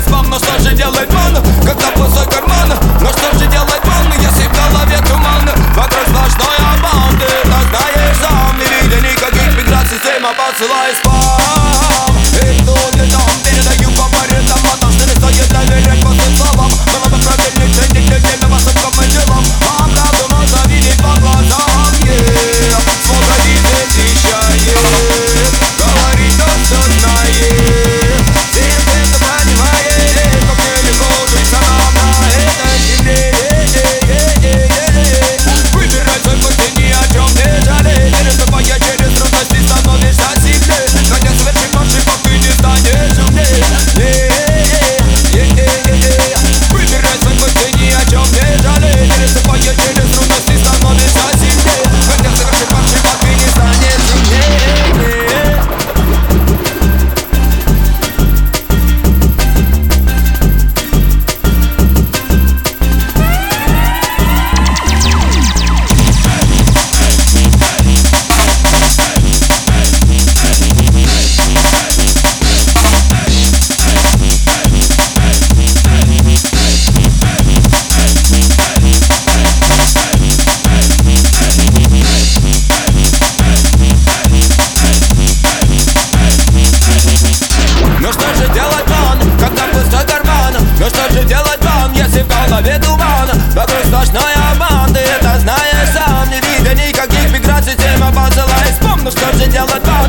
делает спам, но что же делать, мана, когда пустой карман, Но что же делать, мана, если в голове тумана? Вокруг сплошной обалды, нас наезд сам, не видя никаких миграций, Сема посылает спам. that